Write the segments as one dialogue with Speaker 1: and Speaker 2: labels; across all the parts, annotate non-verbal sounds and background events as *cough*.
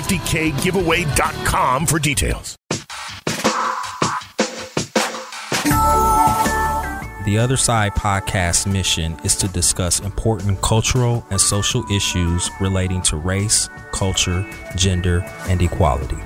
Speaker 1: 150kgiveaway.com for details.
Speaker 2: The Other Side podcast mission is to discuss important cultural and social issues relating to race, culture, gender, and equality.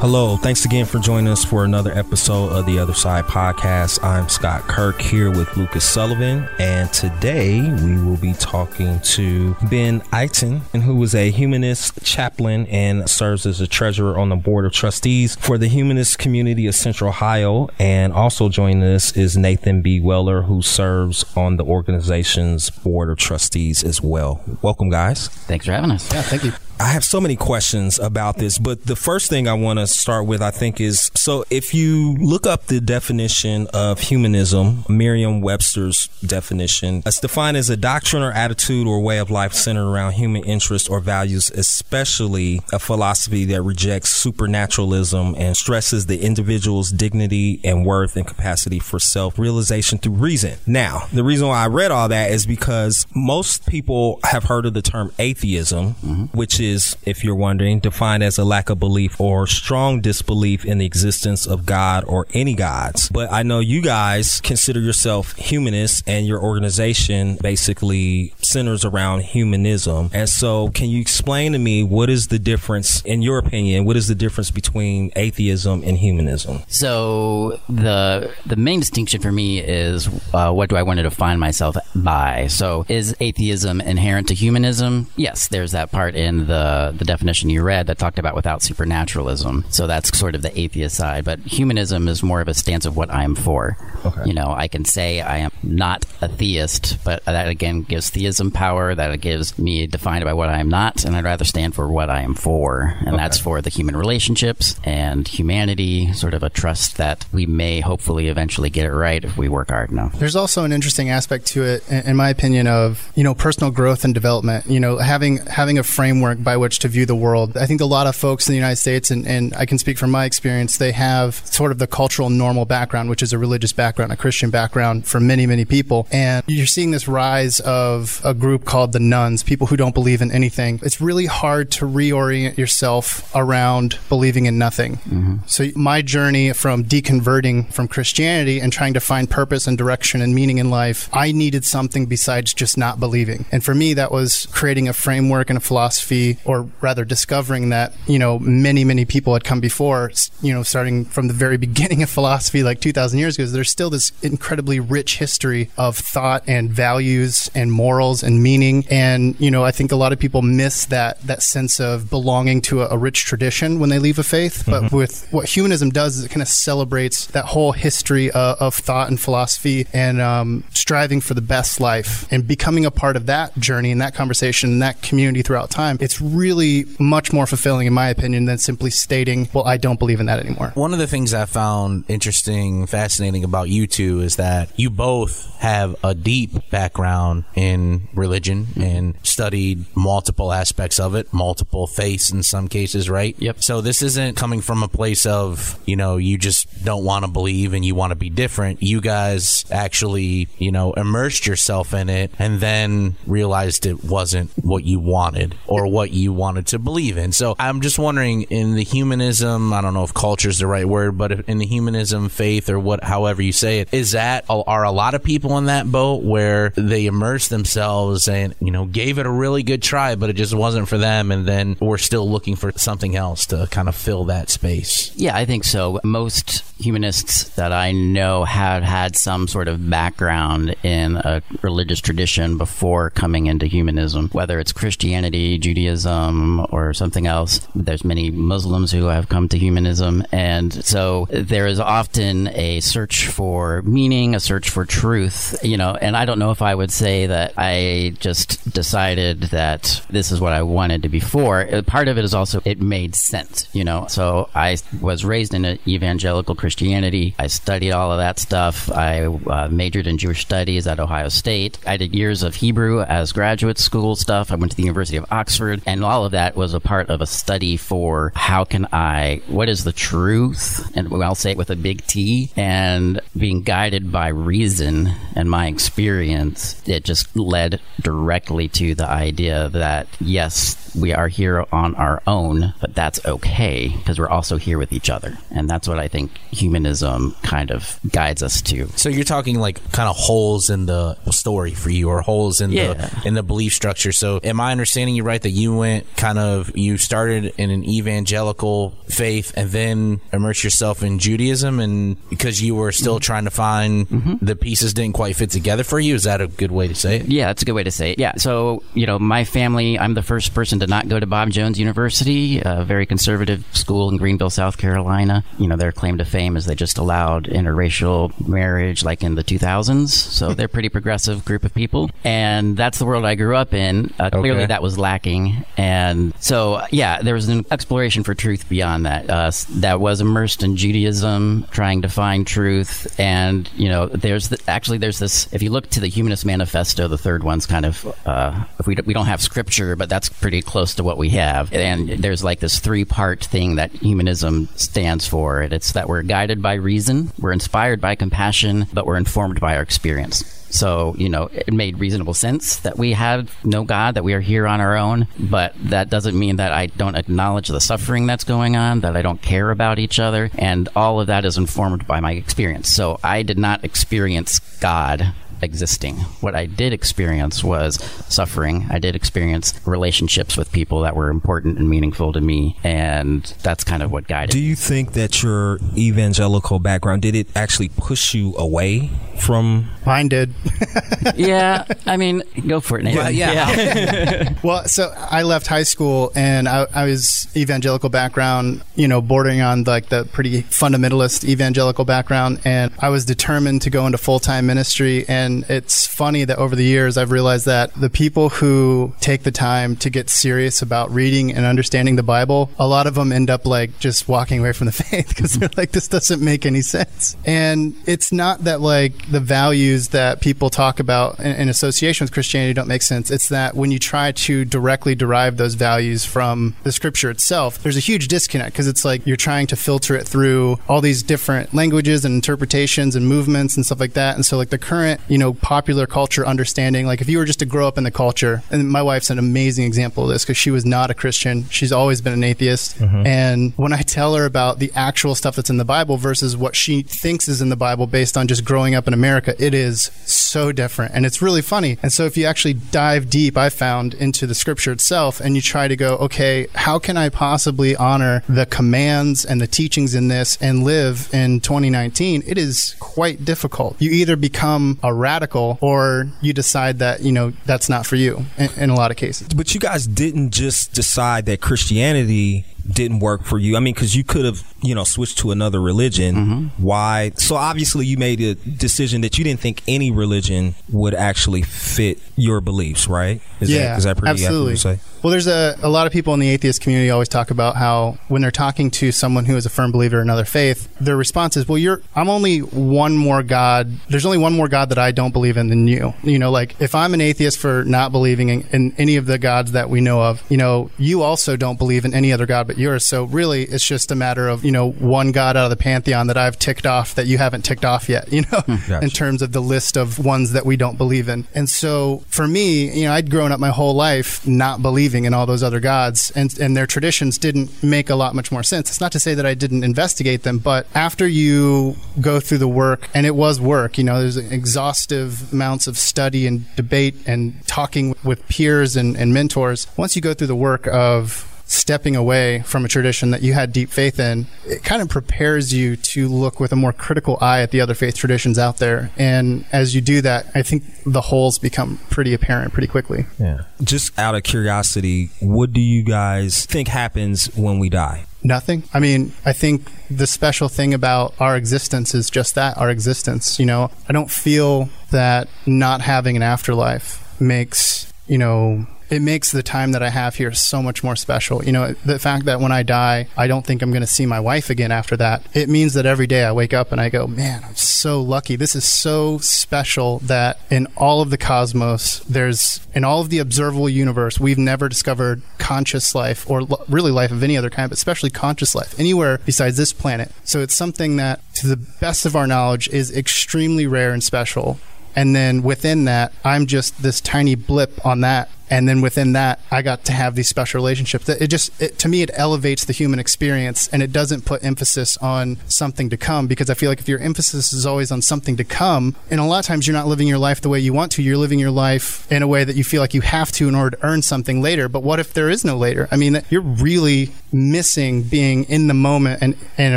Speaker 2: Hello, thanks again for joining us for another episode of the Other Side Podcast. I'm Scott Kirk here with Lucas Sullivan, and today we will be talking to Ben Iten, who is a humanist chaplain and serves as a treasurer on the board of trustees for the humanist community of Central Ohio. And also joining us is Nathan B. Weller, who serves on the organization's board of trustees as well. Welcome, guys.
Speaker 3: Thanks for having us.
Speaker 4: Yeah, thank you.
Speaker 2: I have so many questions about this, but the first thing I want to start with, I think, is so if you look up the definition of humanism, Merriam Webster's definition, it's defined as a doctrine or attitude or way of life centered around human interests or values, especially a philosophy that rejects supernaturalism and stresses the individual's dignity and worth and capacity for self realization through reason. Now, the reason why I read all that is because most people have heard of the term atheism, mm-hmm. which is is, if you're wondering, defined as a lack of belief or strong disbelief in the existence of God or any gods. But I know you guys consider yourself humanists and your organization basically centers around humanism. And so can you explain to me what is the difference, in your opinion, what is the difference between atheism and humanism?
Speaker 3: So the, the main distinction for me is uh, what do I want to define myself by? So is atheism inherent to humanism? Yes, there's that part in the the the definition you read that talked about without supernaturalism. So that's sort of the atheist side. But humanism is more of a stance of what I am for. Okay. You know, I can say I am not a theist, but that again gives theism power. That it gives me defined by what I am not, and I'd rather stand for what I am for, and okay. that's for the human relationships and humanity. Sort of a trust that we may hopefully eventually get it right if we work hard enough.
Speaker 4: There's also an interesting aspect to it, in my opinion, of you know personal growth and development. You know, having having a framework by which to view the world. I think a lot of folks in the United States, and, and I can speak from my experience, they have sort of the cultural normal background, which is a religious background, a Christian background for many, many people. And you're seeing this rise of a group called the nones, people who don't believe in anything. It's really hard to reorient yourself around believing in nothing. Mm-hmm. So my journey from deconverting from Christianity and trying to find purpose and direction and meaning in life, I needed something besides just not believing. And for me, that was creating a framework and a philosophy or rather discovering that, you know, many, many people had come before, you know, starting from the very *laughs* beginning of philosophy, like 2,000 years ago, there's still this incredibly rich history of thought and values and morals and meaning. And, you know, I think a lot of people miss that, that sense of belonging to a, a rich tradition when they leave a faith. But mm-hmm. with what humanism does is it kind of celebrates that whole history uh, of thought and philosophy and um, striving for the best life and becoming a part of that journey and that conversation and that community throughout time. It's really much more fulfilling, in my opinion, than simply stating, well, I don't believe in that anymore.
Speaker 5: One of the things I found interesting, fascinating about you two is that you both have a deep background in religion mm-hmm. and studied multiple aspects of it, multiple faiths in some cases, right?
Speaker 3: Yep.
Speaker 5: So this isn't coming from a place of, you know, you just don't want to believe and you want to be different. You guys actually, you know, immersed yourself in it and then realized it wasn't what you wanted or what you wanted to believe in. So I'm just wondering in the humanism, I don't know if culture is the right word, but in the humanism faith or what, however you say it, is that, are a lot of people in that boat where they immerse themselves and, you know, gave it a really good try, but it just wasn't for them. And then we're still looking for something else to kind of fill that space.
Speaker 3: Yeah, I think so. Most humanists that I know have had some sort of background in a religious tradition before coming into humanism, whether it's Christianity, Judaism, or something else. There's many Muslims who have come to humanism. And so there is often a search for meaning, a search for truth, you know, and I don't know if I would say that I just decided that this is what I wanted to be for. Uh, Part of it is also it made sense, you know. So I was raised in an evangelical Christianity. I studied all of that stuff. I uh, majored in Jewish studies at Ohio State. I did years of Hebrew as graduate school stuff. I went to the University of Oxford, and all of that was a part of a study for how can I, what is the truth? And I'll say it with a big T, and being guided by reason and my experience, it just led directly to the idea that yes, we are here on our own, but that's okay because we're also here with each other. And that's what I think humanism kind of guides us to.
Speaker 5: So you're talking like kind of holes in the story for you, or holes in
Speaker 3: Yeah.
Speaker 5: the in the belief structure. So am I understanding you right that you went kind of you started in an evangelical faith and then immersed yourself in Judaism, and because you were still trying to find the pieces didn't quite fit together for you? Is that a good way to say it?
Speaker 3: Yeah, that's a good way to say it. Yeah. So, you know, my family, I'm the first person to not go to Bob Jones University, a very conservative school in Greenville, South Carolina. You know, their claim to fame is they just allowed interracial marriage like in the 2000s. So they're pretty progressive group of people. And that's the world I grew up in. Uh, Clearly
Speaker 5: Okay.
Speaker 3: that was lacking. And so, yeah, there was an exploration for truth beyond that. Uh, that was immersed in Judaism, trying to find truth. And, you know, there's the, actually, there's this, if you look to the Humanist Manifesto, the third one's kind of, uh, if we, we don't have scripture, but that's pretty close to what we have. And there's like this three part thing that humanism stands for. It's that we're guided by reason, we're inspired by compassion, but we're informed by our experience. So, you know, it made reasonable sense that we have no God, that we are here on our own. But that doesn't mean that I don't acknowledge the suffering that's going on, that I don't care about each other. And all of that is informed by my experience. So I did not experience God existing. What I did experience was suffering. I did experience relationships with people that were important and meaningful to me. And that's kind of what guided me.
Speaker 2: Do you think that your evangelical background did it actually push you away from?
Speaker 4: Mine did. *laughs*
Speaker 3: yeah, I mean, go for it, Nathan.
Speaker 5: Well, yeah. *laughs*
Speaker 4: Well, so I left high school and I, I was evangelical background, you know, bordering on like the pretty fundamentalist evangelical background. And I was determined to go into full time ministry. And it's funny that over the years, I've realized that the people who take the time to get serious about reading and understanding the Bible, a lot of them end up like just walking away from the *laughs* faith because they're like, this doesn't make any sense. And it's not that like the values that people talk about in, in association with Christianity don't make sense. It's that when you try to directly derive those values from the scripture itself, there's a huge disconnect because it's like you're trying to filter it through all these different languages and interpretations and movements and stuff like that. And so, like the current, you know, popular culture understanding, like if you were just to grow up in the culture, and my wife's an amazing example of this because she was not a Christian. She's always been an atheist. Mm-hmm. And when I tell her about the actual stuff that's in the Bible versus what she thinks is in the Bible based on just growing up in America, it is so different. And it's really funny. And so if you actually dive deep, I found into the scripture itself and you try to go, okay, how can I possibly honor the commands and the teachings in this and live in 2019? It is quite difficult. You either become a radical or you decide that, you know, that's not for you in, in a lot of cases.
Speaker 2: But you guys didn't just decide that Christianity didn't work for you. I mean, because you could have, you know, switched to another religion. Mm-hmm. Why? So obviously, you made a decision that you didn't think any religion would actually fit your beliefs, right? Is
Speaker 4: yeah,
Speaker 2: that, is that pretty accurate
Speaker 4: absolutely.
Speaker 2: to say?
Speaker 4: Well, there's a, a lot of people in the atheist community always talk about how when they're talking to someone who is a firm believer in another faith, their response is, "Well, you're I'm only one more God. There's only one more God that I don't believe in than you. You know, like if I'm an atheist for not believing in, in any of the gods that we know of, you know, you also don't believe in any other God but yours. So really, it's just a matter of you know one God out of the pantheon that I've ticked off that you haven't ticked off yet. *laughs* You know, hmm,
Speaker 2: Gotcha.
Speaker 4: in terms of the list of ones that we don't believe in. And so for me, you know, I'd grown up my whole life not believing in all those other gods, and and their traditions didn't make a lot much more sense. It's not to say that I didn't investigate them, but after you go through the work, and it was work, you know, there's exhaustive amounts of study and debate and talking with peers and, and mentors. Once you go through the work of stepping away from a tradition that you had deep faith in, it kind of prepares you to look with a more critical eye at the other faith traditions out there. And as you do that, I think the holes become pretty apparent pretty quickly.
Speaker 2: Yeah. Just out of curiosity, what do you guys think happens when we die?
Speaker 4: Nothing. I mean, I think the special thing about our existence is just that our existence. You know, I don't feel that not having an afterlife makes, you know, it makes the time that I have here so much more special. You know, the fact that when I die, I don't think I'm going to see my wife again after that. It means that every day I wake up and I go, man, I'm so lucky. This is so special that in all of the cosmos, there's in all of the observable universe, we've never discovered conscious life or l- really life of any other kind, but especially conscious life anywhere besides this planet. So it's something that, to the best of our knowledge, is extremely rare and special. And then within that, I'm just this tiny blip on that. And then within that, I got to have these special relationships. That it just, it, to me, it elevates the human experience, and it doesn't put emphasis on something to come. Because I feel like if your emphasis is always on something to come, and a lot of times you're not living your life the way you want to, you're living your life in a way that you feel like you have to in order to earn something later. But what if there is no later? I mean, you're really missing being in the moment and and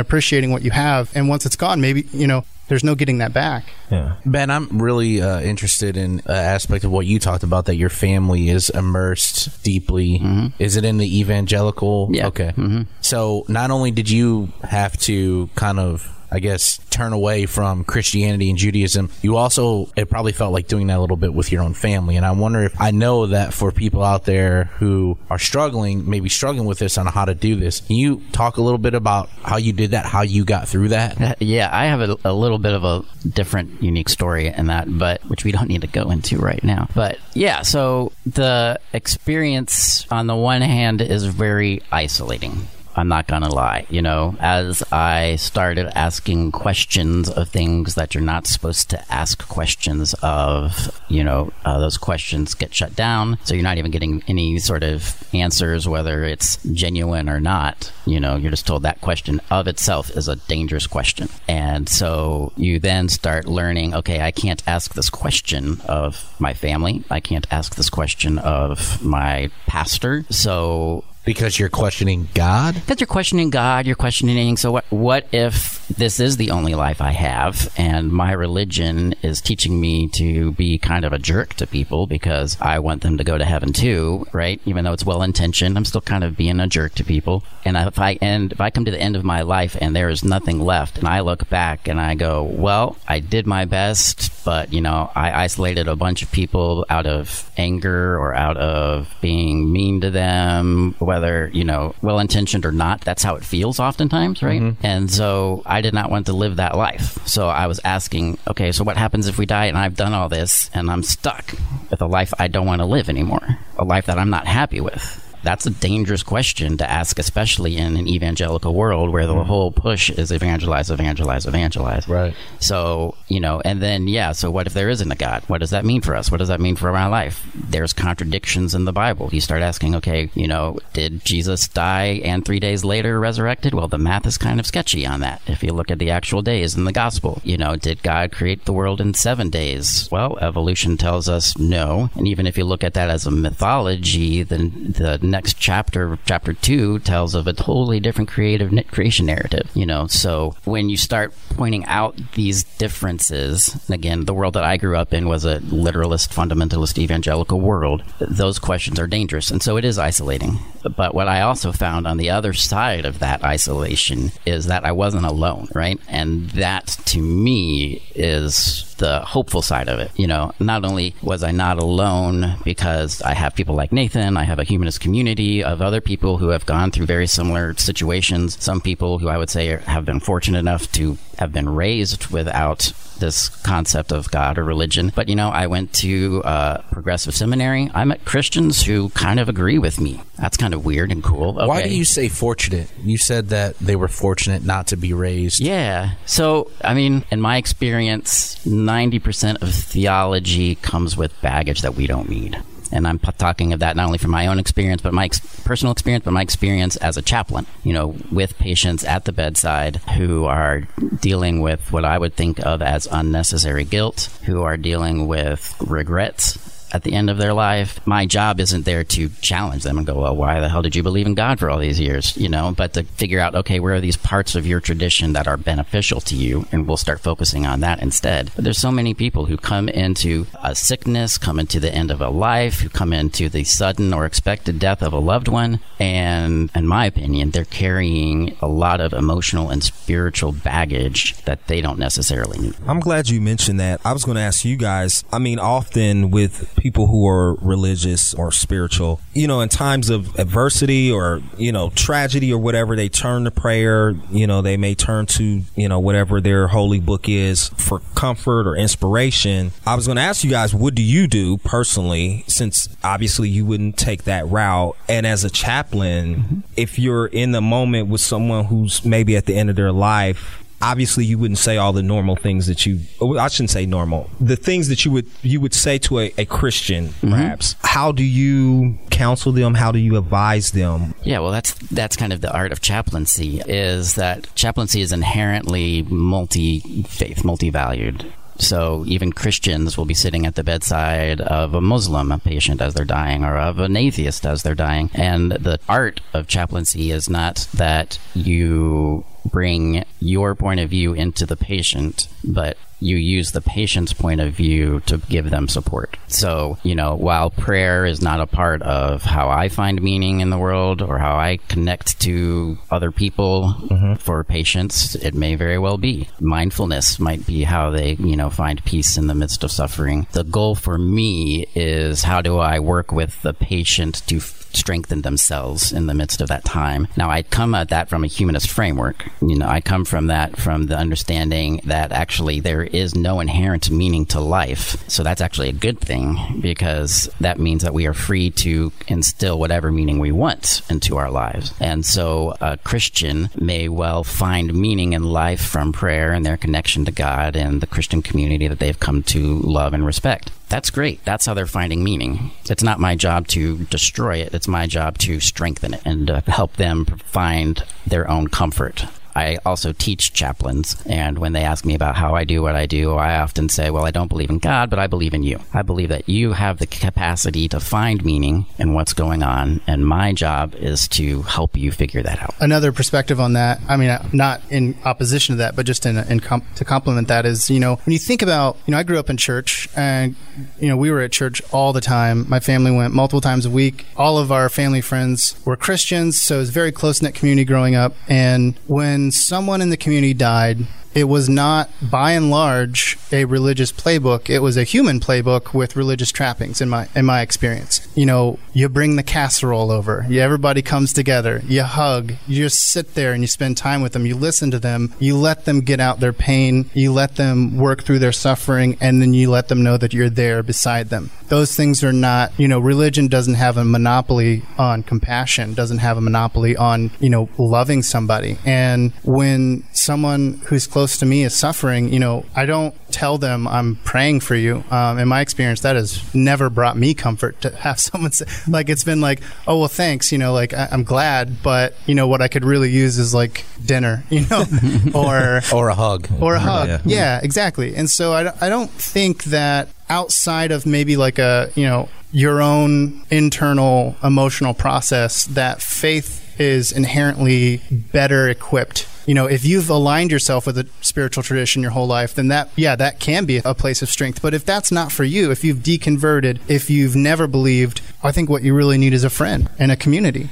Speaker 4: appreciating what you have. And once it's gone, maybe you know there's no getting that back.
Speaker 2: Yeah.
Speaker 5: Ben, I'm really uh, interested in uh, aspect of what you talked about that your family is immersed deeply. Is it in the evangelical?
Speaker 3: Yeah.
Speaker 5: Okay. So not only did you have to kind of I guess, turn away from Christianity and Judaism, you also, it probably felt like doing that a little bit with your own family. And I wonder if, I know that for people out there who are struggling, maybe struggling with this on how to do this, can you talk a little bit about how you did that, how you got through that?
Speaker 3: Uh, Yeah, I have a, a little bit of a different, unique story in that, but which we don't need to go into right now. But yeah, so the experience on the one hand is very isolating. I'm not gonna lie. You know, as I started asking questions of things that you're not supposed to ask questions of, you know, uh, those questions get shut down. So you're not even getting any sort of answers, whether it's genuine or not. You know, you're just told that question of itself is a dangerous question. And so you then start learning, okay, I can't ask this question of my family. I can't ask this question of my pastor. So
Speaker 5: Because you're questioning God?
Speaker 3: because you're questioning God, you're questioning. So what? What if this is the only life I have, and my religion is teaching me to be kind of a jerk to people because I want them to go to heaven too, right? Even though it's well intentioned, I'm still kind of being a jerk to people. And if I and if I come to the end of my life and there is nothing left, and I look back and I go, well, I did my best, but you know, I isolated a bunch of people out of anger or out of being mean to them, whether, you know, well intentioned or not. That's how it feels oftentimes, right? Mm-hmm. And so I did not want to live that life. So I was asking, okay, so what happens if we die and I've done all this and I'm stuck with a life I don't want to live anymore? A life that I'm not happy with? That's a dangerous question to ask, especially in an evangelical world where the mm-hmm. whole push is evangelize, evangelize, evangelize.
Speaker 5: Right.
Speaker 3: So, you know, and then, yeah, so what if there isn't a God? What does that mean for us? What does that mean for my life? There's contradictions in the Bible. You start asking, okay, you know, did Jesus die and three days later resurrected? Well, the math is kind of sketchy on that. If you look at the actual days in the gospel, you know, did God create the world in seven days? Well, evolution tells us no. And even if you look at that as a mythology, then the next chapter, chapter two, tells of a totally different creative creation narrative, you know. So when you start pointing out these differences, and again, the world that I grew up in was a literalist, fundamentalist, evangelical world. Those questions are dangerous, and so it is isolating. But what I also found on the other side of that isolation is that I wasn't alone, right? And that to me is the hopeful side of it. You know, not only was I not alone because I have people like Nathan, I have a humanist community of other people who have gone through very similar situations. Some people who I would say have been fortunate enough to have been raised without this concept of God or religion. But you know, I went to uh, progressive seminary. I met Christians who kind of agree with me. That's kind of weird and cool.
Speaker 5: Why do you say fortunate? You said that they were fortunate not to be raised.
Speaker 3: Yeah. So, I mean, in my experience, 90% of theology comes with baggage that we don't need. And I'm talking of that not only from my own experience, but my ex- personal experience, but my experience as a chaplain, you know, with patients at the bedside who are dealing with what I would think of as unnecessary guilt, who are dealing with regrets at the end of their life, my job isn't there to challenge them and go, well, why the hell did you believe in God for all these years? You know, but to figure out, okay, where are these parts of your tradition that are beneficial to you? And we'll start focusing on that instead. But there's so many people who come into a sickness, come into the end of a life, who come into the sudden or expected death of a loved one. And in my opinion, they're carrying a lot of emotional and spiritual baggage that they don't necessarily need.
Speaker 2: I'm glad you mentioned that. I was going to ask you guys. I mean, often with people who are religious or spiritual, you know, in times of adversity or, you know, tragedy or whatever, they turn to prayer. You know, they may turn to, you know, whatever their holy book is for comfort or inspiration. I was going to ask you guys, what do you do personally, since obviously you wouldn't take that route? And as a chaplain, mm-hmm. if you're in the moment with someone who's maybe at the end of their life, obviously you wouldn't say all the normal things that you I shouldn't say normal. The things that you would you would say to a, a Christian mm-hmm. perhaps how do you counsel them? How do you advise them?
Speaker 3: Yeah well that's that's kind of the art of chaplaincy is that chaplaincy is inherently multi faith multi valued so even Christians will be sitting at the bedside of a Muslim patient as they're dying or of an atheist as they're dying. And the art of chaplaincy is not that you bring your point of view into the patient, but you use the patient's point of view to give them support. So, you know, while prayer is not a part of how I find meaning in the world or how I connect to other people mm-hmm. for patients, it may very well be. Mindfulness might be how they, you know, find peace in the midst of suffering. The goal for me is how do I work with the patient to strengthen themselves in the midst of that time. Now, I come at that from a humanist framework. You know, I come from that from the understanding that actually there is no inherent meaning to life. So that's actually a good thing because that means that we are free to instill whatever meaning we want into our lives. And so a Christian may well find meaning in life from prayer and their connection to God and the Christian community that they've come to love and respect that's great. That's how they're finding meaning. It's not my job to destroy it. It's my job to strengthen it and uh, help them find their own comfort. I also teach chaplains, and when they ask me about how I do what I do, I often say, Well, I don't believe in God, but I believe in you. I believe that you have the capacity to find meaning in what's going on, and my job is to help you figure that out.
Speaker 4: Another perspective on that, I mean, not in opposition to that, but just in, in to complement that is, you know, when you think about, you know, I grew up in church, and, you know, we were at church all the time. My family went multiple times a week. All of our family friends were Christians, so it was a very close knit community growing up. And when someone in the community died, it was not by and large a religious playbook. It was a human playbook with religious trappings in my in my experience. You know you bring the casserole over. You, everybody comes together. You hug. You just sit there and you spend time with them. You listen to them. You let them get out their pain. You let them work through their suffering and then you let them know that you're there beside them. Those things are not you know religion doesn't have a monopoly on compassion doesn't have a monopoly on you know loving somebody. And when someone who's close close to me is suffering, you know, I don't tell them I'm praying for you. Um, in my experience, that has never brought me comfort to have *laughs* someone say, like, it's been like, oh, well, thanks, you know, like, I- am glad, but, you know, what I could really use is like dinner, *laughs* you know, or, *laughs*
Speaker 5: or a hug.
Speaker 4: Or a hug. Yeah, yeah exactly. And so I, I don't think that outside of maybe like a, you know, your own internal emotional process that faith is inherently better equipped you know, if you've aligned yourself with a spiritual tradition your whole life, then that, yeah, that can be a place of strength. But if that's not for you, if you've deconverted, if you've never believed, I think what you really need is a friend and a community.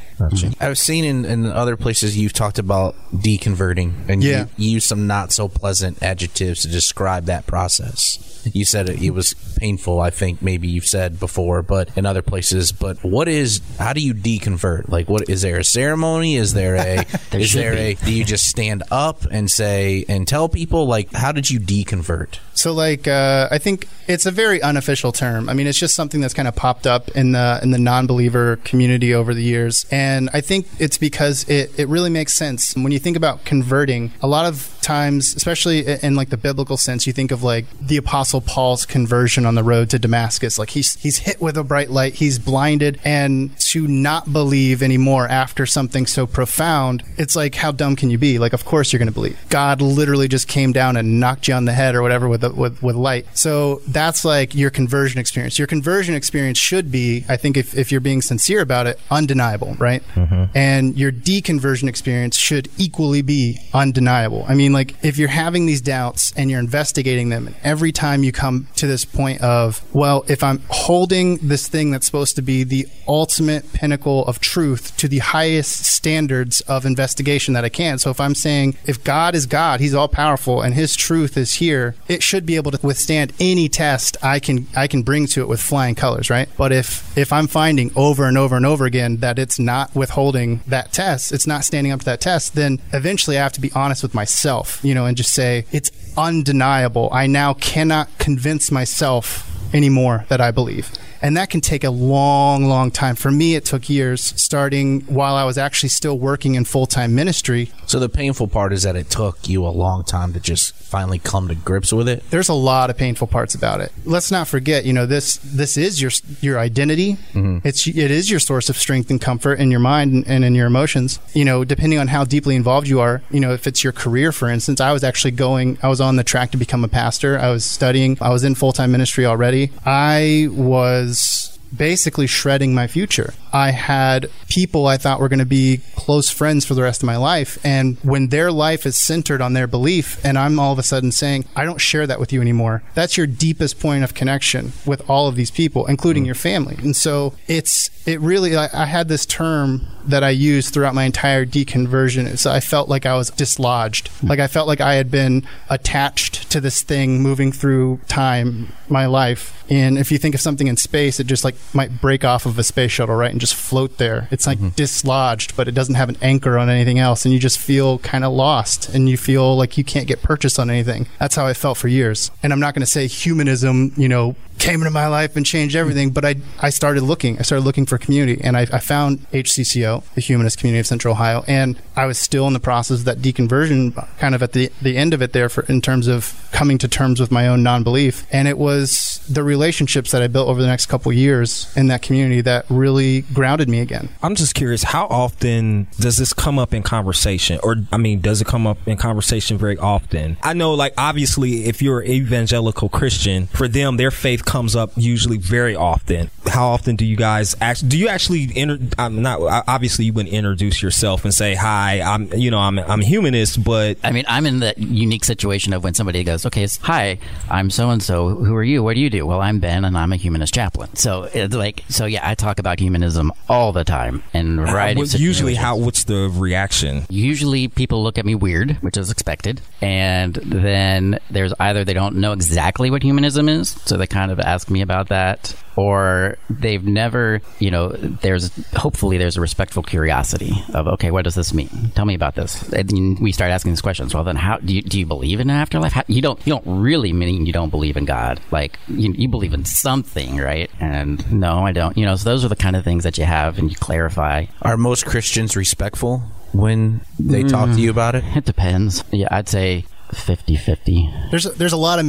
Speaker 5: I've seen in, in other places you've talked about deconverting and yeah. you use some not so pleasant adjectives to describe that process. *laughs* You said it, it was painful, I think maybe you've said before, but in other places. But what is, how do you deconvert? Like, what is there a ceremony? Is there a, *laughs* there is there be. a, do you just stand up and say, and tell people, like, how did you deconvert?
Speaker 4: So, like, uh, I think it's a very unofficial term. I mean, it's just something that's kind of popped up in the in the non-believer community over the years, and I think it's because it it really makes sense when you think about converting. A lot of times, especially in like the biblical sense, you think of like the apostle Paul's conversion on the road to Damascus. Like he's he's hit with a bright light, he's blinded, and to not believe anymore after something so profound, it's like how dumb can you be? Like of course you're going to believe. God literally just came down and knocked you on the head or whatever with a, with with light. So that's like your conversion experience. Your conversion experience should be, I think, if if you're being sincere about it, undeniable, right? Mm-hmm. And your deconversion experience should equally be undeniable. I mean, like if you're having these doubts and you're investigating them, and every time you come to this point of, well, if I'm holding this thing that's supposed to be the ultimate pinnacle of truth to the highest standards of investigation that I can. So if I'm saying if God is God, He's all powerful, and His truth is here, it should be able to withstand any test I can I can bring to it with flying colors, right? But if if I'm finding over and over and over again that it's not withholding that test, it's not standing up to that test, then eventually I have to be honest with myself, you know, and just say it's undeniable. I now cannot convince myself anymore that I believe. And that can take a long, long time. For me, it took years, starting while I was actually still working in full time ministry.
Speaker 5: So the painful part is that it took you a long time to just finally come to grips with it.
Speaker 4: There's a lot of painful parts about it. Let's not forget, you know, this this is your your identity. Mm-hmm. It's it is your source of strength and comfort in your mind and, and in your emotions. You know, depending on how deeply involved you are. You know, if it's your career, for instance, I was actually going. I was on the track to become a pastor. I was studying. I was in full time ministry already. I was basically shredding my future. I had people I thought were going to be close friends for the rest of my life. And when their life is centered on their belief, and I'm all of a sudden saying, I don't share that with you anymore, that's your deepest point of connection with all of these people, including mm. your family. And so it's, it really, I, I had this term that I used throughout my entire deconversion. So I felt like I was dislodged. Mm. Like I felt like I had been attached to this thing moving through time, my life. And if you think of something in space, it just like might break off of a space shuttle, right? And just float there. It's like mm-hmm. dislodged, but it doesn't have an anchor on anything else. And you just feel kind of lost and you feel like you can't get purchase on anything. That's how I felt for years. And I'm not going to say humanism, you know, came into my life and changed everything. But I, I started looking. I started looking for community, and I, I found HCCO, the Humanist Community of Central Ohio, and I was still in the process of that deconversion, kind of at the the end of it there, for in terms of coming to terms with my own non-belief. And it was the relationships that I built over the next couple years in that community that really grounded me again.
Speaker 2: I'm just curious, how often does this come up in conversation, or I mean, does it come up in conversation very often? I know, like obviously, if you're an evangelical Christian, for them, their faith comes up usually very often. How often do you guys actually, do you actually enter, I'm not, obviously you wouldn't introduce yourself and say, hi, I'm, you know, I'm, I'm a humanist, but.
Speaker 3: I mean, I'm in that unique situation of when somebody goes, okay, hi, I'm so and so. Who are you? What do you do? Well, I'm Ben and I'm a humanist chaplain. So it's like, so yeah, I talk about humanism all the time in a variety uh,
Speaker 2: Usually, how, what's the reaction?
Speaker 3: Usually people look at me weird, which is expected. And then there's either they don't know exactly what humanism is, so they kind of ask me about that or they've never, you know, there's hopefully there's a respectful curiosity of, okay, what does this mean? Tell me about this. And we start asking these questions. Well, then how do you, do you believe in an afterlife? How, you don't, you don't really mean you don't believe in God. Like you, you believe in something, right? And no, I don't. You know, so those are the kind of things that you have and you clarify.
Speaker 5: Are most Christians respectful when they mm, talk to you about it?
Speaker 3: It depends. Yeah, I'd say 50-50.
Speaker 4: There's there's a lot of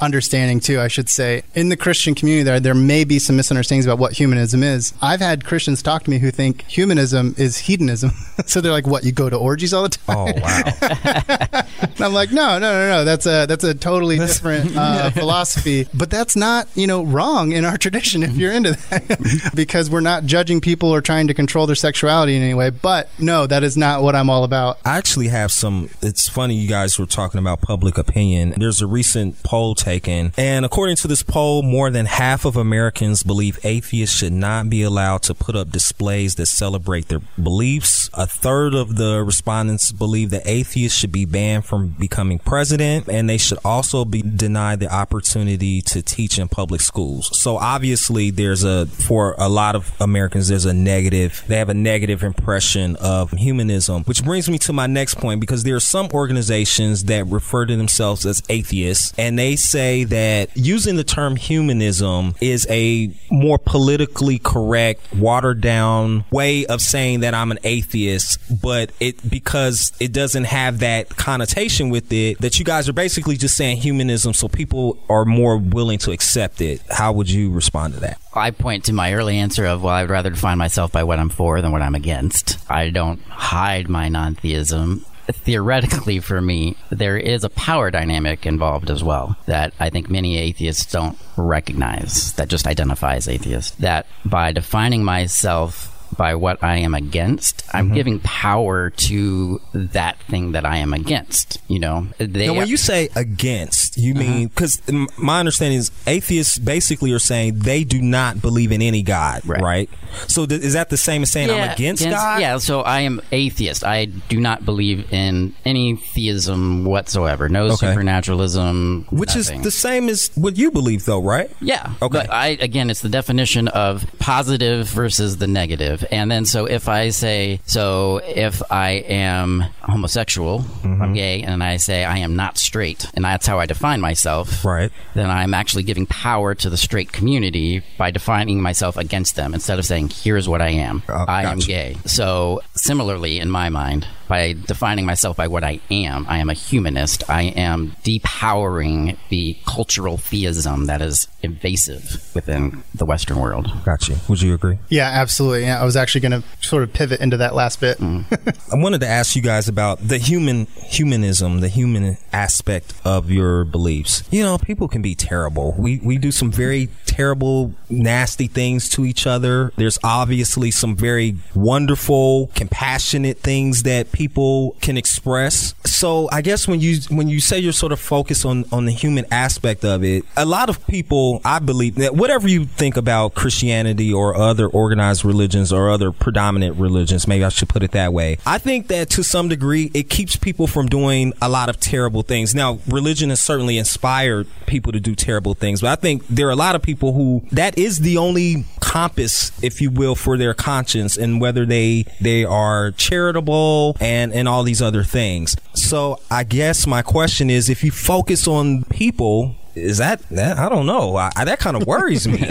Speaker 4: misunderstanding too, I should say. In the Christian community there there may be some misunderstandings about what humanism is. I've had Christians talk to me who think humanism is hedonism. *laughs* so they're like, "What? You go to orgies all the time?"
Speaker 2: Oh, wow. *laughs*
Speaker 4: and I'm like, "No, no, no, no. That's a that's a totally different *laughs* uh, philosophy, but that's not, you know, wrong in our tradition if you're into that. because we're not judging people or trying to control their sexuality in any way. But no, that is not what I'm all about.
Speaker 2: I actually have some it's funny you guys were talking talking about public opinion. There's a recent poll taken, and according to this poll, more than half of Americans believe atheists should not be allowed to put up displays that celebrate their beliefs. A third of the respondents believe that atheists should be banned from becoming president, and they should also be denied the opportunity to teach in public schools. So obviously, there's a for a lot of Americans, there's a negative. They have a negative impression of humanism, which brings me to my next point because there are some organizations that refer to themselves as atheists, and they say say that using the term humanism is a more politically correct, watered down way of saying that I'm an atheist, but it because it doesn't have that connotation with it, that you guys are basically just saying humanism so people are more willing to accept it. How would you respond to that?
Speaker 3: I point to my early answer of, well, I would rather define myself by what I'm for than what I'm against. I don't hide my non theism. Theoretically, for me, there is a power dynamic involved as well that I think many atheists don't recognize, that just identifies atheists. That by defining myself by what I am against, I'm
Speaker 2: Mm-hmm.
Speaker 3: giving power to that thing that I am against. You know, they
Speaker 2: Now, when you say against, you
Speaker 3: Uh-huh.
Speaker 2: mean because my understanding is atheists basically are saying they do not believe in any God, right?
Speaker 3: Right.
Speaker 2: So th- is that the same as saying I'm against, God?
Speaker 3: Yeah, so I am atheist. I do not believe in any theism whatsoever. No
Speaker 2: Okay.
Speaker 3: supernaturalism.
Speaker 2: Which
Speaker 3: nothing.
Speaker 2: is the same as what you believe, though, right?
Speaker 3: Yeah.
Speaker 2: Okay.
Speaker 3: But I again, it's the definition of positive versus the negative. And then so if I say so, if I am homosexual,
Speaker 2: Mm-hmm.
Speaker 3: I'm gay, and I say I am not straight, and that's how I define myself,
Speaker 2: Right.
Speaker 3: Then I'm actually giving power to the straight community by defining myself against them instead of saying here's what I am.
Speaker 2: Oh,
Speaker 3: I am gay. So similarly, in my mind. By defining myself by what I am, I am a humanist. I am depowering the cultural theism that is invasive within the Western world.
Speaker 2: Gotcha. Would you agree?
Speaker 4: Yeah, absolutely. Yeah, I was actually going to sort of pivot into that last bit. Mm. *laughs*
Speaker 2: I wanted to ask you guys about the human humanism, the human aspect of your beliefs. You know, people can be terrible. We we do some very terrible, nasty things to each other. There's obviously some very wonderful, compassionate things that people can express. So I guess when you when you say you're sort of focused on on the human aspect of it, a lot of people, I believe that whatever you think about Christianity or other organized religions or other predominant religions, maybe I should put it that way. I think that to some degree it keeps people from doing a lot of terrible things. Now, religion has certainly inspired people to do terrible things, but I think there are a lot of people who that is the only compass, if you will, for their conscience and whether they they are charitable and and all these other things. So, I guess my question is if you focus on people is that, that I don't know. I, I, that kind of worries me. *laughs*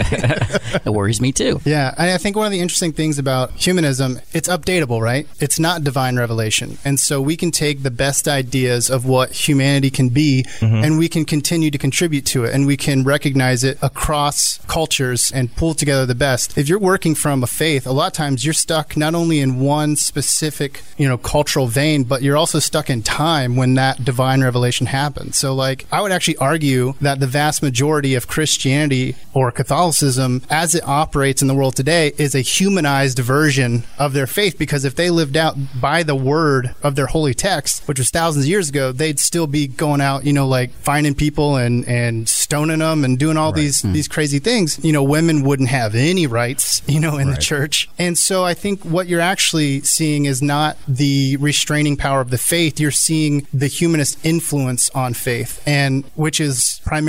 Speaker 3: It worries me too.
Speaker 4: Yeah, I I think one of the interesting things about humanism, it's updatable, right? It's not divine revelation. And so we can take the best ideas of what humanity can be mm-hmm. and we can continue to contribute to it and we can recognize it across cultures and pull together the best. If you're working from a faith, a lot of times you're stuck not only in one specific, you know, cultural vein, but you're also stuck in time when that divine revelation happens. So like I would actually argue that the vast majority of Christianity or Catholicism as it operates in the world today is a humanized version of their faith because if they lived out by the word of their holy text, which was thousands of years ago, they'd still be going out, you know, like finding people and, and stoning them and doing all these, hmm. these crazy things. You know, women wouldn't have any rights, *laughs* you know, in the church. And so I think what you're actually seeing is not the restraining power of the faith. You're seeing the humanist influence on faith and which is primarily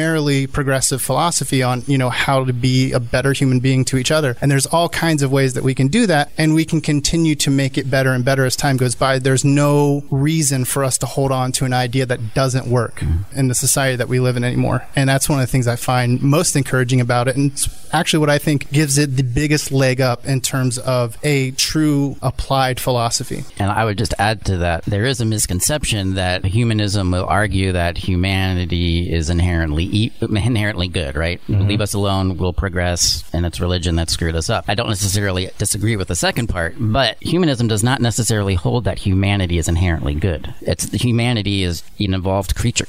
Speaker 4: progressive philosophy on, you know, how to be a better human being to each other. And there's all kinds of ways that we can do that and we can continue to make it better and better as time goes by. There's no reason for us to hold on to an idea that doesn't work mm-hmm. in the society that we live in anymore. And that's one of the things I find most encouraging about it. And actually what I think gives it the biggest leg up in terms of a true applied philosophy.
Speaker 3: And I would just add to that there is a misconception that humanism will argue that humanity is inherently e- inherently good, right? Mm-hmm. Leave us alone, we'll progress, and it's religion that screwed us up. I don't necessarily disagree with the second part, but humanism does not necessarily hold that humanity is inherently good. It's humanity is an evolved creature.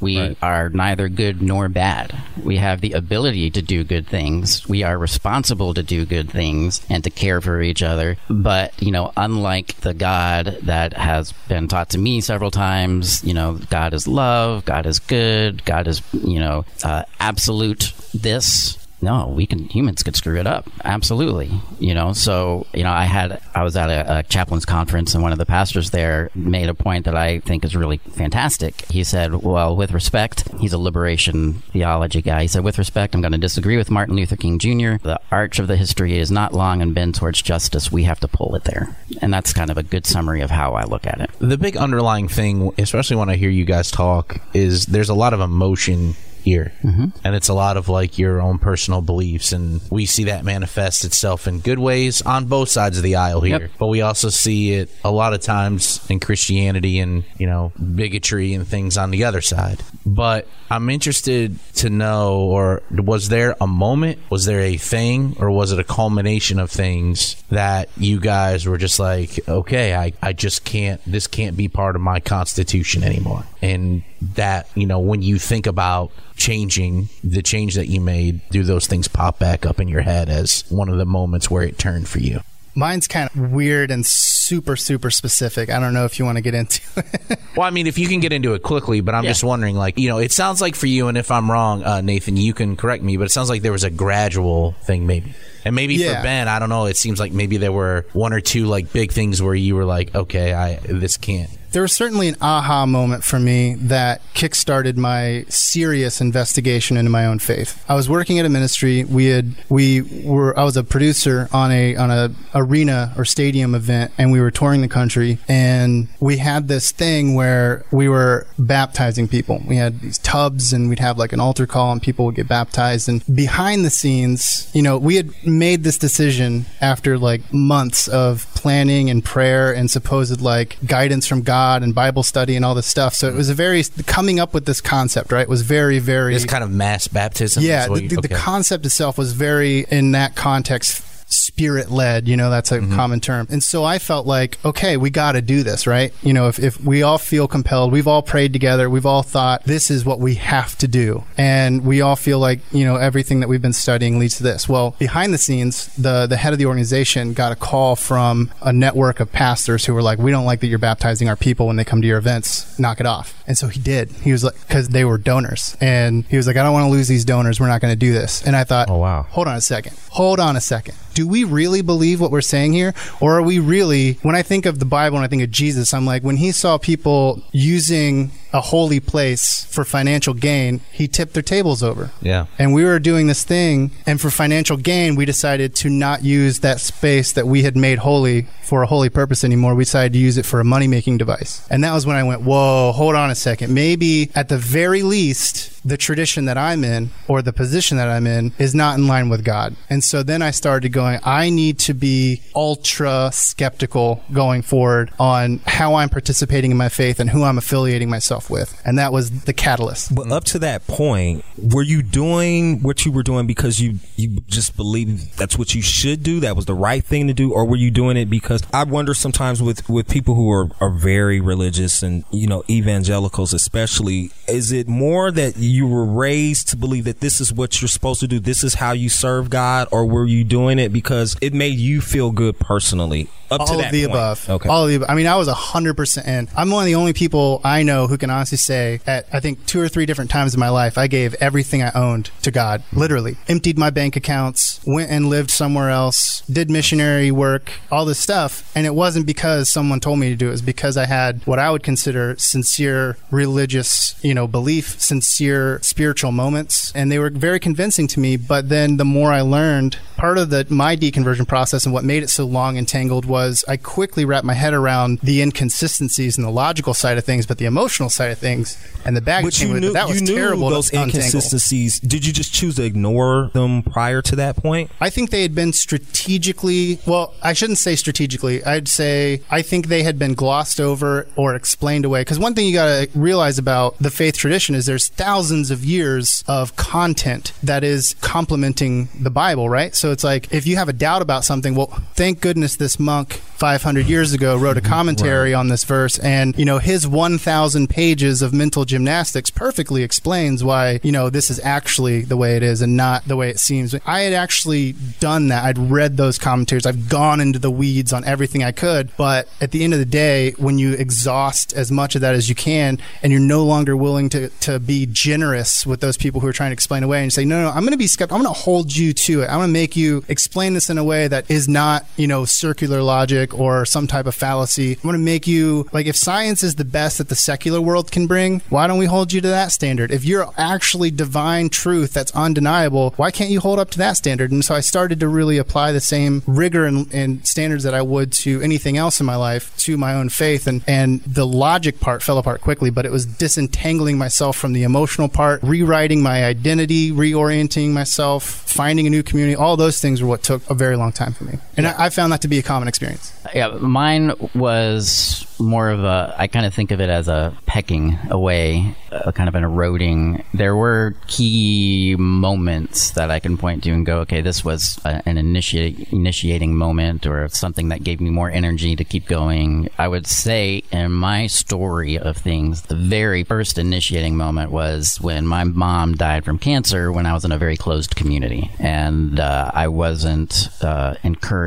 Speaker 3: We are neither good nor bad. We have the ability to do good things. We are responsible to do good things and to care for each other. But, you know, unlike the God that has been taught to me several times, you know, God is love, God is good, God is, you know, uh, absolute this no, we can humans could screw it up. Absolutely. You know, so, you know, I had I was at a, a chaplain's conference and one of the pastors there made a point that I think is really fantastic. He said, Well, with respect, he's a liberation theology guy. He said, With respect, I'm gonna disagree with Martin Luther King Jr. The arch of the history is not long and bend towards justice. We have to pull it there. And that's kind of a good summary of how I look at it.
Speaker 5: The big underlying thing, especially when I hear you guys talk, is there's a lot of emotion here. Mm-hmm. And it's a lot of like your own personal beliefs. And we see that manifest itself in good ways on both sides of the aisle here.
Speaker 3: Yep.
Speaker 5: But we also see it a lot of times in Christianity and, you know, bigotry and things on the other side. But I'm interested to know, or was there a moment, was there a thing, or was it a culmination of things that you guys were just like, okay, I, I just can't, this can't be part of my constitution anymore. And that, you know, when you think about changing the change that you made, do those things pop back up in your head as one of the moments where it turned for you?
Speaker 4: Mine's kind of weird and super, super specific. I don't know if you want to get into *laughs* it.
Speaker 5: Well, I mean, if you can get into it quickly, but I'm
Speaker 3: Yeah.
Speaker 5: just wondering, like, you know, it sounds like for you, and if I'm wrong, uh, Nathan, you can correct me, but it sounds like there was a gradual thing, maybe. And maybe
Speaker 4: Yeah.
Speaker 5: for Ben, I don't know. It seems like maybe there were one or two like big things where you were like, okay, I this can't.
Speaker 4: There was certainly an aha moment for me that kickstarted my serious investigation into my own faith. I was working at a ministry. We had we were I was a producer on a on a arena or stadium event, and we were touring the country. And we had this thing where we were baptizing people. We had these tubs, and we'd have like an altar call, and people would get baptized. And behind the scenes, you know, we had made this decision after like months of planning and prayer and supposed like guidance from God and Bible study and all this stuff. So it was a very coming up with this concept, right? Was very very
Speaker 5: This kind of mass baptism.
Speaker 4: yeah.
Speaker 5: is what
Speaker 4: The, the, the concept itself was very in that context spirit led you know that's a
Speaker 5: Mm-hmm.
Speaker 4: common term. And so i felt like okay we got to do this right? You know if, if we all feel compelled we've all prayed together we've all thought this is what we have to do. And we all feel like you know everything that we've been studying leads to this. Well behind the scenes the the head of the organization got a call from a network of pastors who were like we don't like that you're baptizing our people when they come to your events. Knock it off. And so he did. He was like because they were donors. And he was like i don't want to lose these donors. We're not going to do this and i thought
Speaker 2: Oh, wow.
Speaker 4: hold on a second. Hold on a second. Do we really believe what we're saying here? Or are we really, when I think of the Bible and I think of Jesus, I'm like, when he saw people using a holy place for financial gain, he tipped their tables over.
Speaker 5: Yeah.
Speaker 4: And we were doing this thing, and for financial gain, we decided to not use that space that we had made holy for a holy purpose anymore. We decided to use it for a money making device. And that was when I went, whoa, hold on a second. Maybe at the very least, the tradition that I'm in or the position that I'm in is not in line with God. And so then I started going, I need to be ultra skeptical going forward on how I'm participating in my faith and who I'm affiliating myself with. And that was the catalyst.
Speaker 2: But up to that point, were you doing what you were doing because you you just believe that's what you should do? That was the right thing to do, or were you doing it because I wonder sometimes with with people who are are very religious and you know evangelicals especially, is it more that you were raised to believe that this is what you're supposed to do, this is how you serve God, or were you doing it because it made you feel good personally? Up to that
Speaker 4: of the
Speaker 2: point?
Speaker 4: above.
Speaker 2: Okay.
Speaker 4: All of the above. I mean, I was 100% in. I'm one of the only people I know who can honestly say, at I think two or three different times in my life, I gave everything I owned to God. Literally. Emptied my bank accounts, went and lived somewhere else, did missionary work, all this stuff. And it wasn't because someone told me to do it. It was because I had what I would consider sincere religious, you know, belief, sincere spiritual moments. And they were very convincing to me. But then the more I learned, part of the my deconversion process and what made it so long and tangled was I quickly wrapped my head around the inconsistencies and the logical side of things, but the emotional side of things and the baggage
Speaker 2: But
Speaker 4: came
Speaker 2: you
Speaker 4: with it.
Speaker 2: knew,
Speaker 4: That was terrible
Speaker 2: those
Speaker 4: untangle.
Speaker 2: inconsistencies. Did you just choose to ignore them prior to that point?
Speaker 4: I think they had been strategically, well, I shouldn't say strategically. I'd say I think they had been glossed over or explained away. Because one thing you got to realize about the faith tradition is there's thousands of years of content that is complementing the Bible, right? So it's like if you have a doubt about something, well, thank goodness this monk 500 years ago wrote a mm-hmm. commentary on this verse and you know his 1000 pages of mental gymnastics perfectly explains why you know this is actually the way it is and not the way it seems. I had actually done that. I'd read those commentaries. I've gone into the weeds on everything i could. But at the end of the day when you exhaust as much of that as you can and you're no longer willing to, to be generous with those people who are trying to explain away and say no no, no i'm going to be skeptical i'm going to hold you to it. I'm going to make you explain this in a way that is not you know circular logic or some type of fallacy. I'm going to make you like if science is the best that the secular world can bring, why don't we hold you to that standard? If you're actually divine truth that's undeniable, why can't you hold up to that standard? And so I started to really apply the same rigor and, and standards that I would to anything else in my life to my own faith. And, and the logic part fell apart quickly, but it was disentangling myself from the emotional part, rewriting my identity, reorienting myself, finding a new community. All those things were what took a very long time for me, and I, I found that to be a common experience.
Speaker 3: Yeah, mine was more of a. I kind of think of it as a pecking away, a kind of an eroding. There were key moments that I can point to and go, okay, this was a, an initiate, initiating moment or something that gave me more energy to keep going. I would say in my story of things, the very first initiating moment was when my mom died from cancer when I was in a very closed community, and uh, I wasn't uh, encouraged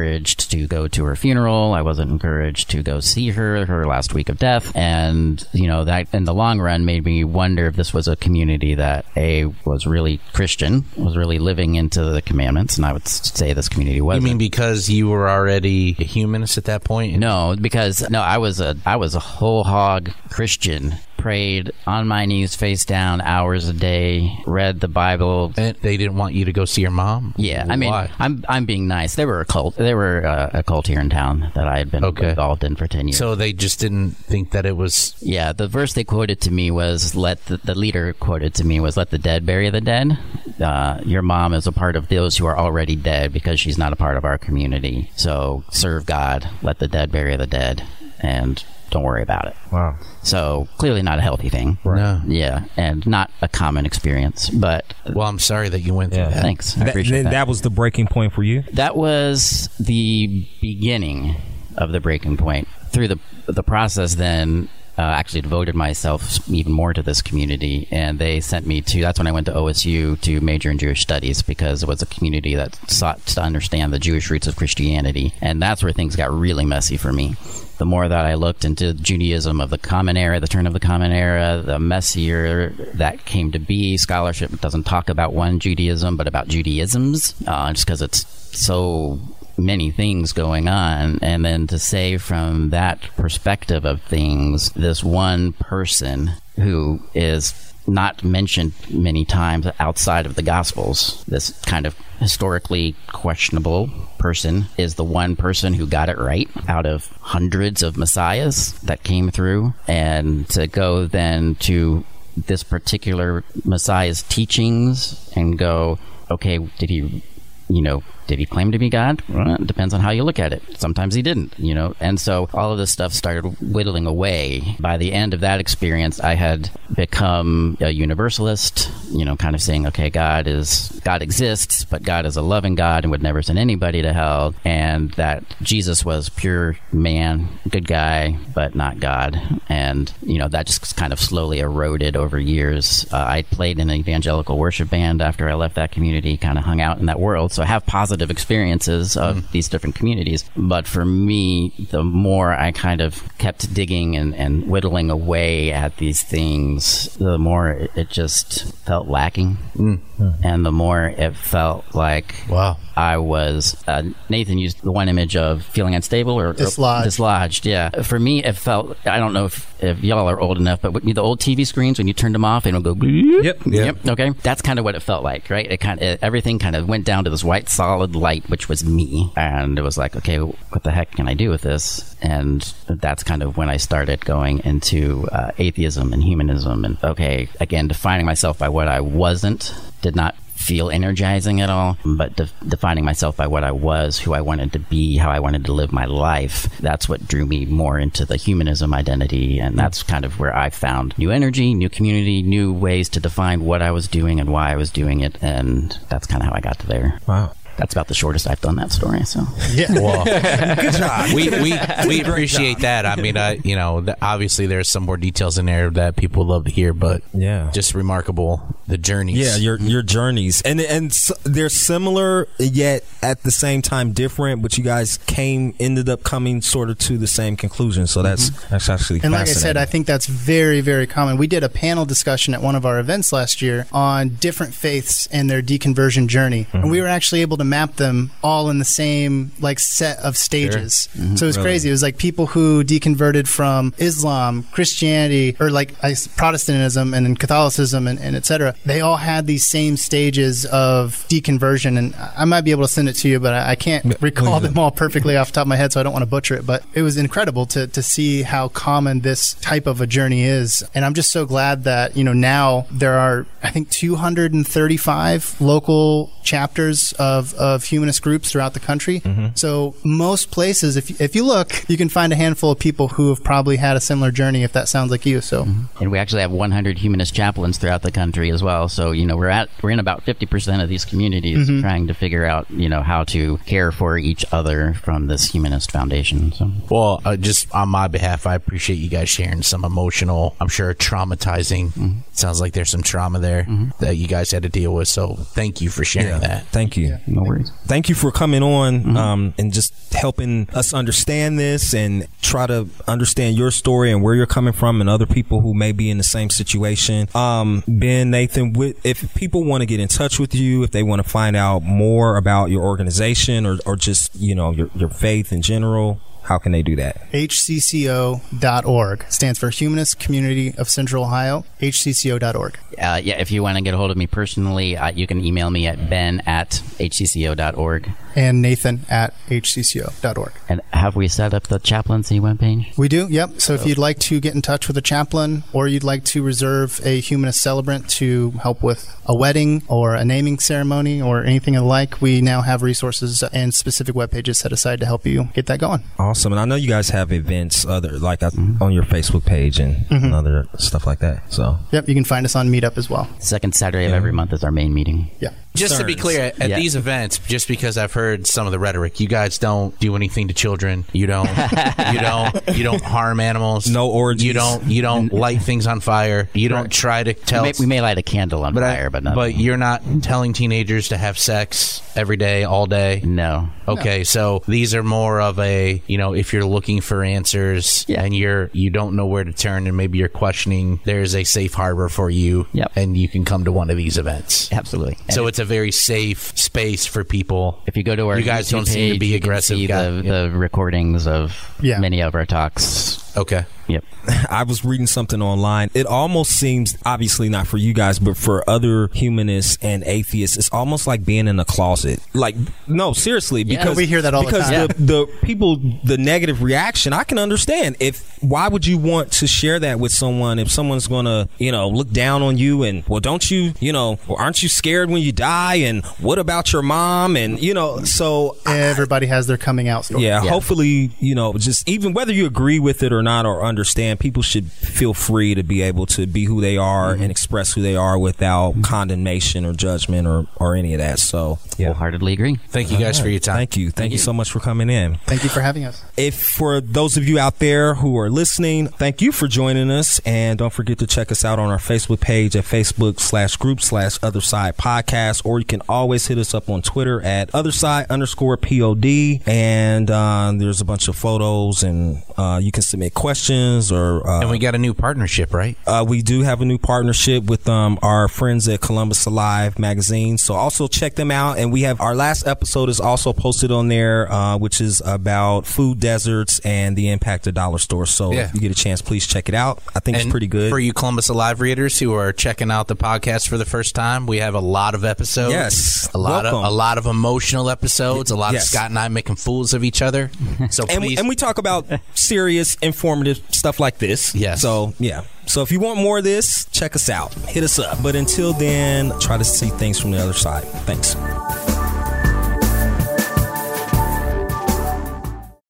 Speaker 3: to go to her funeral. I wasn't encouraged to go see her her last week of death, and you know that in the long run made me wonder if this was a community that a was really Christian, was really living into the commandments, and I would say this community was.
Speaker 5: You mean because you were already a humanist at that point?
Speaker 3: No, because no, I was a I was a whole hog Christian. Prayed on my knees, face down, hours a day. Read the Bible.
Speaker 5: And they didn't want you to go see your mom.
Speaker 3: Yeah, I mean, I'm I'm being nice. They were a cult. They were uh, a cult here in town that I had been
Speaker 5: Okay.
Speaker 3: involved in for ten years.
Speaker 5: So they just didn't think that it was.
Speaker 3: Yeah, the verse they quoted to me was let the, the leader quoted to me was let the dead bury the dead. Uh, your mom is a part of those who are already dead because she's not a part of our community. So serve God, let the dead bury the dead, and don't worry about it.
Speaker 2: Wow.
Speaker 3: So clearly not a healthy thing.
Speaker 5: No.
Speaker 3: Yeah, and not a common experience. But
Speaker 5: Well, I'm sorry that you went through
Speaker 2: Yeah.
Speaker 5: that.
Speaker 3: thanks, I
Speaker 2: That,
Speaker 3: appreciate that.
Speaker 2: that was the breaking point for you.
Speaker 3: That was the beginning of the breaking point. Through the the process, then uh, actually devoted myself even more to this community, and they sent me to. That's when I went to OSU to major in Jewish studies because it was a community that sought to understand the Jewish roots of Christianity, and that's where things got really messy for me. The more that I looked into Judaism of the Common Era, the turn of the Common Era, the messier that came to be. Scholarship doesn't talk about one Judaism, but about Judaisms, uh, just because it's so many things going on and then to say from that perspective of things this one person who is not mentioned many times outside of the gospels. This kind of historically questionable person is the one person who got it right out of hundreds of messiahs that came through. And to go then to this particular messiah's teachings and go okay did he you know, did he claim to be God? Well, depends on how you look at it. Sometimes he didn't, you know. And so all of this stuff started whittling away. By the end of that experience, I had become a universalist, you know, kind of saying, okay, God is God exists, but God is a loving God and would never send anybody to hell, and that Jesus was pure man, good guy, but not God. And, you know, that just kind of slowly eroded over years. Uh, I played in an evangelical worship band after I left that community, kind of hung out in that world. So I have positive experiences of mm-hmm. these different communities. But for me, the more I kind of kept digging and, and whittling away at these things, the more it, it just felt lacking. Mm. And the more it felt like
Speaker 5: Wow.
Speaker 3: I was uh, Nathan used the one image of feeling unstable or or
Speaker 4: Dislodged.
Speaker 3: dislodged. Yeah, for me, it felt. I don't know if, if y'all are old enough, but with the old TV screens when you turned them off, and it would go. Bleep.
Speaker 2: Yep.
Speaker 3: Yep. Okay. That's kind of what it felt like, right? It kind of everything kind of went down to this white solid light, which was me, and it was like, okay, what the heck can I do with this? And that's kind of when I started going into uh, atheism and humanism, and okay, again, defining myself by what I wasn't did not feel energizing at all, but de- defining myself by what I was, who I wanted to be, how I wanted to live my life, that's what drew me more into the humanism identity. And that's kind of where I found new energy, new community, new ways to define what I was doing and why I was doing it. And that's kind of how I got to there.
Speaker 2: Wow.
Speaker 3: That's about the shortest I've done that story. So
Speaker 4: Yeah. *laughs*
Speaker 5: Well, *laughs* good job. We we, we appreciate that. I mean, I you know, obviously there's some more details in there that people love to hear, but
Speaker 2: Yeah.
Speaker 5: just remarkable the journeys.
Speaker 2: Yeah, your your journeys, and and they're similar yet at the same time different. But you guys came ended up coming sort of to the same conclusion. So that's mm-hmm. that's actually
Speaker 4: And like I said, I think that's very, very common. We did a panel discussion at one of our events last year on different faiths and their deconversion journey. And mm-hmm. we were actually able to map them all in the same like set of stages. Mm-hmm. So it was crazy. It was like people who deconverted from Islam, Christianity, or like Protestantism and then Catholicism and, and et cetera. They all had these same stages of deconversion. And I might be able to send it to you, but I, I can't recall them all perfectly off the top of my head, so I don't want to butcher it. But it was incredible to, to see how common this type of a journey is. And I'm just so glad that, you know, now there are, I think, 235 local chapters of, of humanist groups throughout the country. Mm-hmm. So most places, if, if you look, you can find a handful of people who have probably had a similar journey if that sounds like you. So mm-hmm.
Speaker 3: And we actually have 100 humanist chaplains throughout the country as well. So you know we're at we're in about 50 percent of these communities mm-hmm. trying to figure out you know how to care for each other from this humanist foundation. So
Speaker 5: Well, uh, just on my behalf, I appreciate you guys sharing some emotional, I'm sure traumatizing. Sounds like there's some trauma there that you guys had to deal with. So thank you for sharing that.
Speaker 2: Thank you.
Speaker 3: no worries.
Speaker 2: Thank you for coming on um, and just helping us understand this and try to understand your story and where you're coming from and other people who may be in the same situation. Um, ben, Nathan, if people want to get in touch with you, if they want to find out more about your organization or, or just, you know, your, your faith in general, how can they do that?
Speaker 4: hcco.org stands for Humanist Community of Central Ohio, hcco.org.
Speaker 3: Uh, yeah, if you want to get a hold of me personally, uh, you can email me at ben at hcco.org.
Speaker 4: and Nathan at hcco.org.
Speaker 3: And have we set up the chaplaincy webpage?
Speaker 4: We do, yep. So if you'd like to get in touch with a chaplain or you'd like to reserve a humanist celebrant to help with a wedding or a naming ceremony or anything of the like, we now have resources and specific web pages set aside to help you get that going.
Speaker 2: Awesome. And I know you guys have events other like uh, on your Facebook page and, and other stuff like that. So
Speaker 4: Yep, you can find us on Meetup as well.
Speaker 3: Second Saturday of every month is our main meeting.
Speaker 4: Yeah.
Speaker 5: Just to be clear, at
Speaker 3: Yeah.
Speaker 5: these events, just because I've heard some of the rhetoric, you guys don't do anything to children. You don't. *laughs* you don't. You don't harm animals.
Speaker 2: No orgies.
Speaker 5: You don't. You don't *laughs* light things on fire. You don't try to tell.
Speaker 3: We may, we may light a candle on
Speaker 5: but I-
Speaker 3: fire, but not.
Speaker 5: but you're not telling teenagers to have sex every day, all day.
Speaker 3: no.
Speaker 5: Okay, so these are more of a you know if you're looking for answers
Speaker 3: Yeah.
Speaker 5: and you're you don't know where to turn and maybe you're questioning, there's a safe harbor for you,
Speaker 3: Yep.
Speaker 5: and you can come to one of these events.
Speaker 3: Absolutely. And
Speaker 5: So
Speaker 3: if,
Speaker 5: it's a very safe space for people.
Speaker 3: if you go to our
Speaker 5: you guys
Speaker 3: YouTube
Speaker 5: don't seem to
Speaker 3: page,
Speaker 5: be
Speaker 3: you can
Speaker 5: aggressive
Speaker 3: see
Speaker 5: guy-
Speaker 3: the,
Speaker 5: yeah.
Speaker 3: the recordings of
Speaker 4: Yeah.
Speaker 3: many of our talks.
Speaker 5: Okay.
Speaker 3: Yep. *laughs*
Speaker 2: I was reading something online. It almost seems, obviously not for you guys, but for other humanists and atheists, it's almost like being in a closet. Like, no, seriously,
Speaker 3: Yeah.
Speaker 2: because
Speaker 4: We hear that all the
Speaker 2: because
Speaker 4: time.
Speaker 2: the, the people, the negative reaction, I can understand. If why would you want to share that with someone if someone's going to, you know, look down on you and well, don't you, you know, or aren't you scared when you die? And what about your mom? And you know, so
Speaker 4: Everybody has their coming out story.
Speaker 2: yeah,
Speaker 3: Yeah.
Speaker 2: hopefully, you know, just even whether you agree with it or not or understand, people should feel free to be able to be who they are and express who they are without condemnation or judgment or, or any of that. So, yeah.
Speaker 3: Wholeheartedly agree.
Speaker 5: Thank you guys for your time.
Speaker 2: Thank you. Thank, you so much for coming in.
Speaker 4: Thank you for having us.
Speaker 2: If for those of you out there who are listening, thank you for joining us. And don't forget to check us out on our Facebook page at Facebook slash group slash other side podcast, or you can always hit us up on Twitter at other side underscore pod. And uh, there's a bunch of photos, and uh, you can submit questions or uh,
Speaker 5: And we got a new partnership, right?
Speaker 2: uh, we do have a new partnership with um, our friends at Columbus Alive magazine. So also check them out. And we have our last episode is also posted on there, uh, which is about food deserts and the impact of dollar stores. So
Speaker 5: Yeah.
Speaker 2: if you get a chance, please check it out. I think
Speaker 5: And
Speaker 2: it's pretty good.
Speaker 5: For you Columbus Alive readers who are checking out the podcast for the first time, we have a lot of episodes.
Speaker 2: Yes.
Speaker 5: A lot
Speaker 2: Welcome.
Speaker 5: of a lot of emotional episodes, a lot
Speaker 2: Yes.
Speaker 5: of Scott and I making fools of each other. So
Speaker 2: and,
Speaker 5: please
Speaker 2: and we talk about serious, informative stuff like this.
Speaker 5: Yes.
Speaker 2: So, yeah. So if you want more of this, check us out. Hit us up. But until then, try to see things from the other side. Thanks.